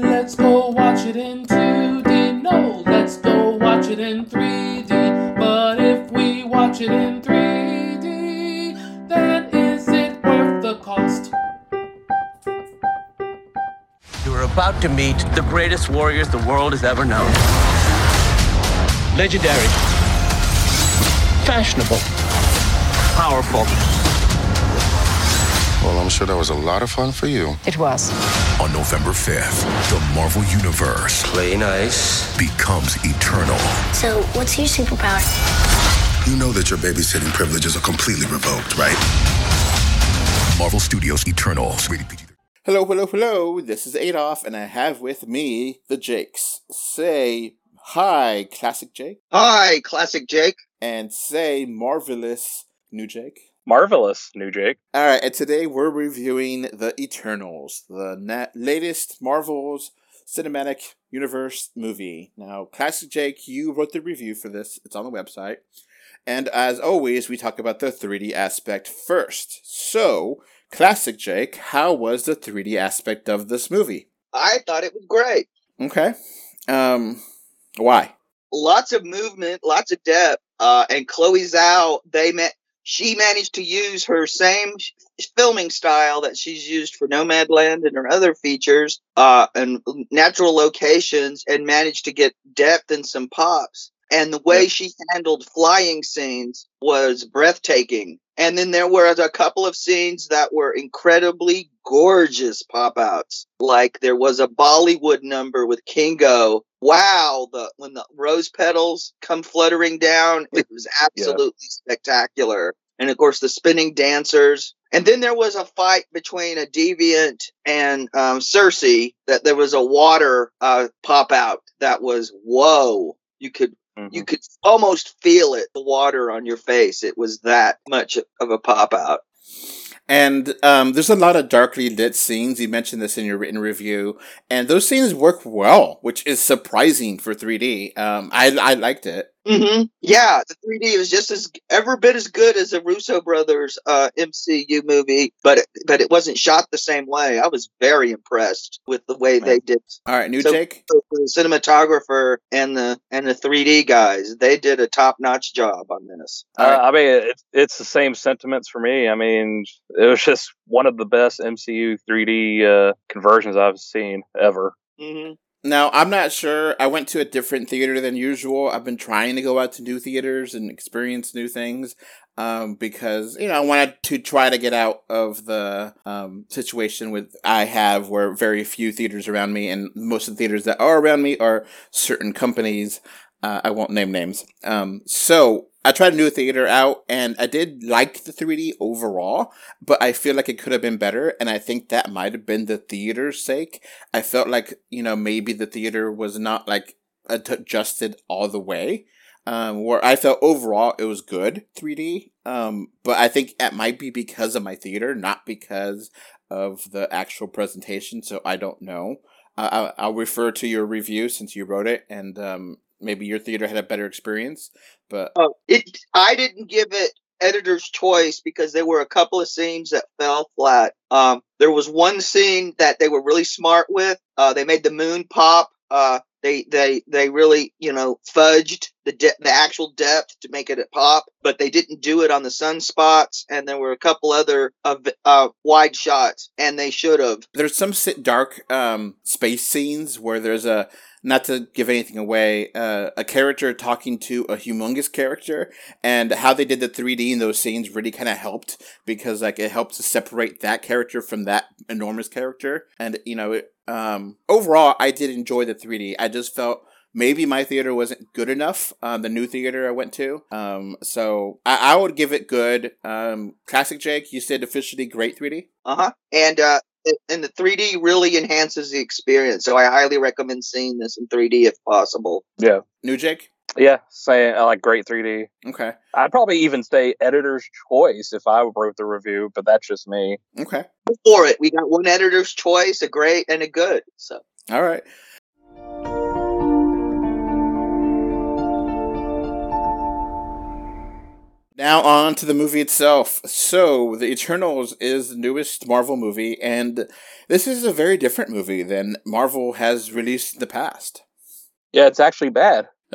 Let's go watch it in 2D. No, let's go watch it in 3D. But if we watch it in 3D, then is it worth the cost? You are about to meet the greatest warriors the world has ever known. Legendary, fashionable, powerful. Well, I'm sure that was a lot of fun for you. It was. On November 5th, the Marvel Universe Play nice. becomes eternal. So, what's your superpower? You know that your babysitting privileges are completely revoked, right? Marvel Studios Eternals. Hello, hello, hello. This is Adolf, and I have with me the Jakes. Say hi, Classic Jake, Hi, Classic Jake. and say marvelous New Jake. Marvelous, new Jake. All right, and today we're reviewing the Eternals, the na- latest Marvel's cinematic universe movie. Now, Classic Jake, you wrote the review for this. It's on the website. And as always, we talk about the 3D aspect first. So, Classic Jake, how was the 3D aspect of this movie? I thought it was great. Okay. Um, why? Lots of movement, lots of depth. Uh, and Chloe Zhao, they met. She managed to use her same filming style that she's used for Nomadland and her other features, uh, and natural locations, and managed to get depth and some pops. And the way Yep. she handled flying scenes was breathtaking. And then there were a couple of scenes that were incredibly gorgeous pop outs. Like there was a Bollywood number with Kingo. Wow, the when the rose petals come fluttering down, it was absolutely spectacular. And of course the spinning dancers. And then there was a fight between a deviant and um, Sersi. That there was a water uh, pop out that was whoa. You could Mm-hmm. you could almost feel it, the water on your face. It was that much of a pop out. And um, there's a lot of darkly lit scenes. You mentioned this in your written review, and those scenes work well, which is surprising for 3D. Um, I I liked it. Mm-hmm. Yeah, the 3D was just as every bit as good as the Russo brothers uh, MCU movie, but it, but it wasn't shot the same way. I was very impressed with the way they did. All right, new So- Jake. So the cinematographer and the and the 3D guys, they did a top notch job on this. All Uh, right. I mean, it's it's the same sentiments for me. I mean, it was just one of the best MCU 3D uh, conversions I've seen ever. hmm Now, I'm not sure. I went to a different theater than usual. I've been trying to go out to new theaters and experience new things um, because, you know, I wanted to try to get out of the um, situation with I have where very few theaters around me, and most of the theaters that are around me are certain companies. Uh, I won't name names. Um, so I tried a new theater out, and I did like the 3D overall, but I feel like it could have been better, and I think that might have been the theater's sake. I felt like you know maybe the theater was not like adjusted all the way. Um, where I felt overall it was good 3D. Um, but I think it might be because of my theater, not because of the actual presentation. So I don't know. I'll, I'll refer to your review since you wrote it, and um, maybe your theater had a better experience. But Oh, it. I didn't give it editor's choice because there were a couple of scenes that fell flat. Um, there was one scene that they were really smart with. Uh, they made the moon pop. Uh, they they they really you know fudged the de- the actual depth to make it pop, but they didn't do it on the sunspots. And there were a couple other of uh, wide shots, and they should have. there's some dark um space scenes where there's a not to give anything away uh, a character talking to a humongous character and how they did the 3d in those scenes really kind of helped because like it helps to separate that character from that enormous character. And you know it, um overall i did enjoy the 3d i just felt maybe my theater wasn't good enough um, the new theater i went to um so I, I would give it good um classic jake you said officially great 3d Uh huh. And uh, it- and the 3D really enhances the experience. So I highly recommend seeing this in 3D if possible. Yeah, new jake yeah. Saying I like great 3D. okay I'd probably even say editor's choice if I wrote the review, but that's just me. okay For it, we got one editor's choice, a great and a good. So All right. Now on to the movie itself. So, The Eternals is the newest Marvel movie, and this is a very different movie than Marvel has released in the past. Yeah, it's actually bad.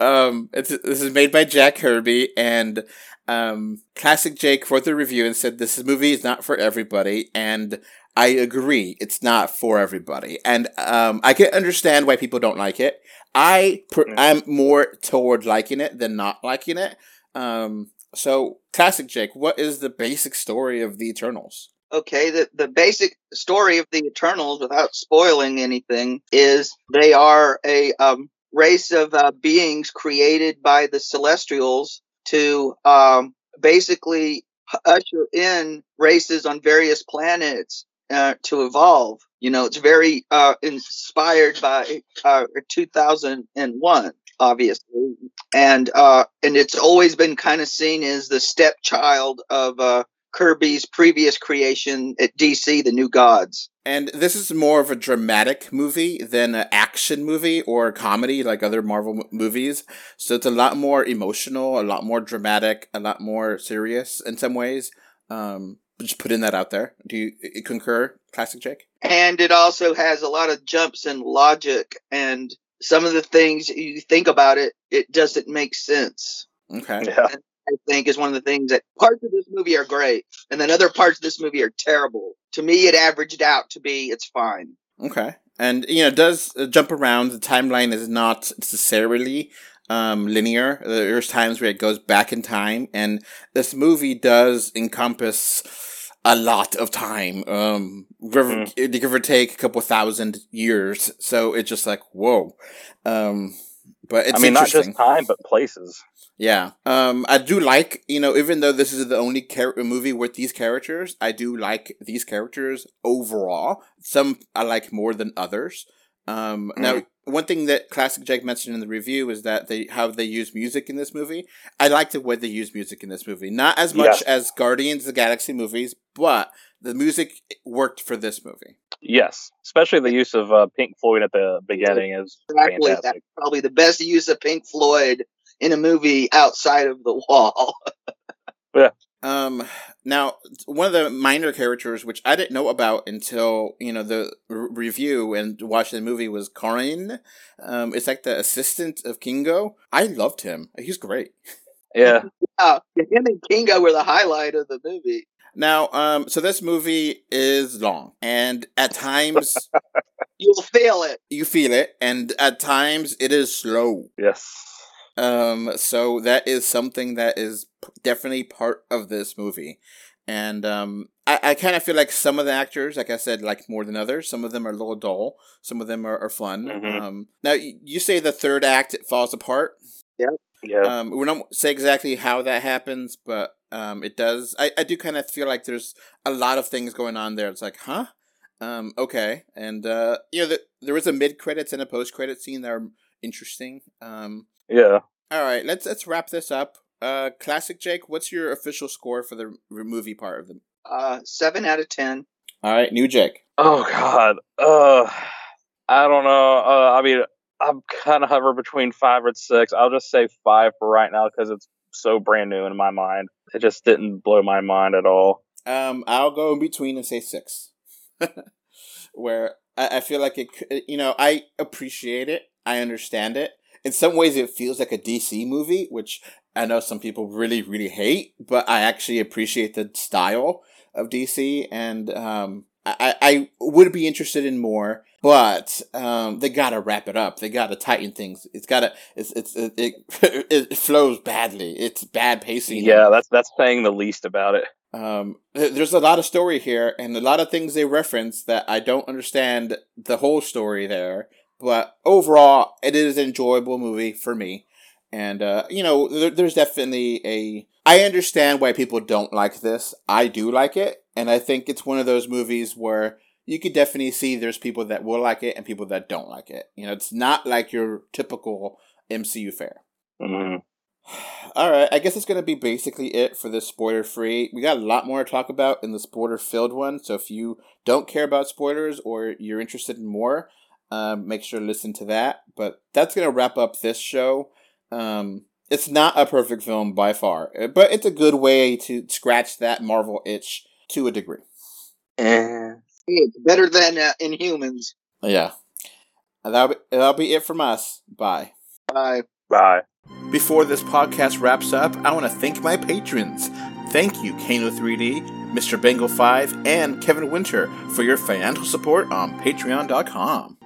um, it's, this is made by Jack Kirby, and um, Classic Jake wrote the review and said this movie is not for everybody, and I agree, it's not for everybody, and um, I can understand why people don't like it. I per- I'm more toward liking it than not liking it. Um, so classic Jake, what is the basic story of the Eternals? Okay, the, the basic story of the Eternals, without spoiling anything, is they are a um, race of uh, beings created by the Celestials to um, basically usher in races on various planets uh, to evolve. You know, it's very uh, inspired by uh, 2001, obviously, and uh, and it's always been kind of seen as the stepchild of uh, Kirby's previous creation at DC, The New Gods. And this is more of a dramatic movie than an action movie or a comedy like other Marvel movies. So it's a lot more emotional, a lot more dramatic, a lot more serious in some ways. Um, just putting that out there. Do you uh, concur, Classic Jake? And it also has a lot of jumps in logic and some of the things you think about it, it doesn't make sense. Okay. Yeah. I think is one of the things that parts of this movie are great, and then other parts of this movie are terrible. To me, it averaged out to be it's fine. Okay. And, you know, it does uh, jump around. The timeline is not necessarily um, linear. There's times where it goes back in time, and this movie does encompass a lot of time. Um, give, give or take a couple thousand years. So it's just like, whoa. Um, but it's I mean, not just time, but places. Yeah. Um, I do like, you know, even though this is the only char- movie with these characters, I do like these characters overall. Some I like more than others. Um, now, one thing that Classic Jake mentioned in the review is that they how they use music in this movie. I like the way they use music in this movie. Not as much Yes. as Guardians of the Galaxy movies, but the music worked for this movie. Yes, especially the use of uh, Pink Floyd at the beginning is Exactly, that's probably the best use of Pink Floyd in a movie outside of the wall. Yeah. Um, now one of the minor characters, which I didn't know about until you know the r- review and watching the movie, was Karun. Um, it's like the assistant of Kingo. I loved him. He's great. Yeah, Uh, him and Kingo were the highlight of the movie. Now, um, so this movie is long, and at times You'll feel it. you feel it, and at times it is slow. yes. Um, so that is something that is p- definitely part of this movie. And um, I, I kind of feel like some of the actors, like I said, like more than others. Some of them are a little dull. Some of them are, are fun. Mhm. Um, now y- you say the third act it falls apart. Yeah. Um, we don't say exactly how that happens, but um, it does. I, I do kind of feel like there's a lot of things going on there. It's like, huh? Um, okay. And uh, you know, the, there was a mid credits and a post credit scene that are interesting. Um, yeah. all right, let's let's wrap this up. Uh, classic Jake, what's your official score for the r- movie part of the? Uh, seven out of ten. All right, new Jake. Oh God. Uh, I don't know. Uh, I mean, I'm kind of hover between five and six. I'll just say five for right now because it's so brand new in my mind. It just didn't blow my mind at all. Um, I'll go in between and say six. Where I, I feel like it, you know, I appreciate it. I understand it. In some ways, it feels like a DC movie, which I know some people really, really hate. But I actually appreciate the style of DC, and um, I, I would be interested in more. But um, they gotta wrap it up. They gotta tighten things. It's gotta. It's it's it it, it flows badly. It's bad pacing. Yeah, that's that's saying the least about it. Um, there's a lot of story here and a lot of things they reference that I don't understand the whole story there. But overall, it is an enjoyable movie for me. And, uh, you know, there, there's definitely a. I understand why people don't like this. I do like it. And I think it's one of those movies where you could definitely see there's people that will like it and people that don't like it. You know, it's not like your typical MCU fare. hmm All right, I guess it's gonna be basically it for this spoiler free. We got a lot more to talk about in the spoiler filled one. So if you don't care about spoilers or you're interested in more, um, make sure to listen to that. But that's gonna wrap up this show. Um, It's not a perfect film by far, uh, but it's a good way to scratch that Marvel itch to a degree. Eh. It's better than uh, Inhumans. Yeah. And That'll be, that'll be it from us. Bye. Bye. Bye. Before this podcast wraps up, I want to thank my patrons. Thank you, Kano3D, Mr. Bengal 5, and Kevin Winter for your financial support on patreon.com.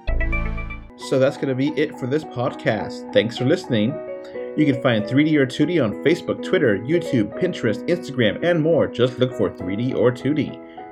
So that's going to be it for this podcast. Thanks for listening. You can find 3D or 2D on Facebook, Twitter, YouTube, Pinterest, Instagram, and more. Just look for 3D or 2D.